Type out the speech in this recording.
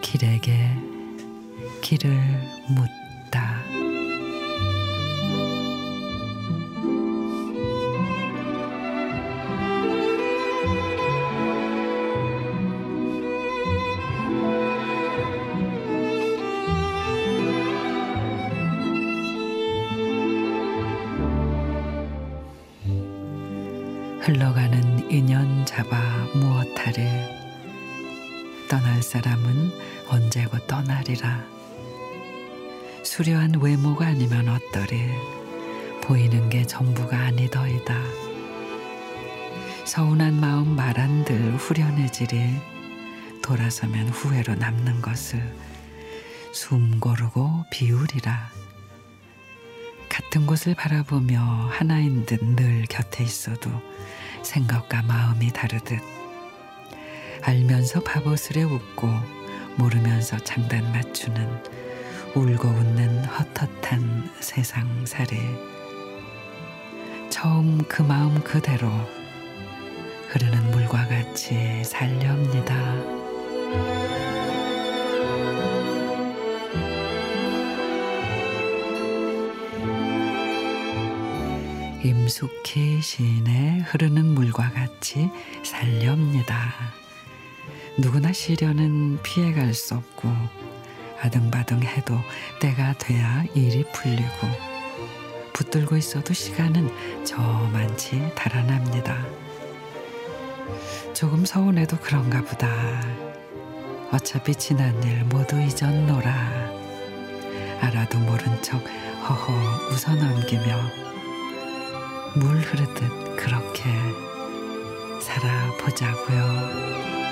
길에게 길을 묻 흘러가는 인연 잡아 무엇하리 떠날 사람은 언제고 떠나리라? 수려한 외모가 아니면 어떠리 보이는 게 전부가 아니더이다. 서운한 마음 말한들 후련해지리 돌아서면 후회로 남는 것을 숨 고르고 비우리라 같은 곳을 바라보며 하나인 듯 늘 곁에 있어도 생각과 마음이 다르듯 알면서 바보스레 웃고 모르면서 장단 맞추는 울고 웃는 헛헛한 세상살이 처음 그 마음 그대로 흐르는 물과 같이 살렵니다. 임숙희 시인의 흐르는 물과 같이 살렵니다. 누구나 시련은 피해갈 수 없고 아등바등 해도 때가 돼야 일이 풀리고 붙들고 있어도 시간은 저만치 달아납니다. 조금 서운해도 그런가 보다. 어차피 지난 일 모두 잊었노라. 알아도 모른 척 허허 웃어 넘기며 물 흐르듯 그렇게 살아보자고요.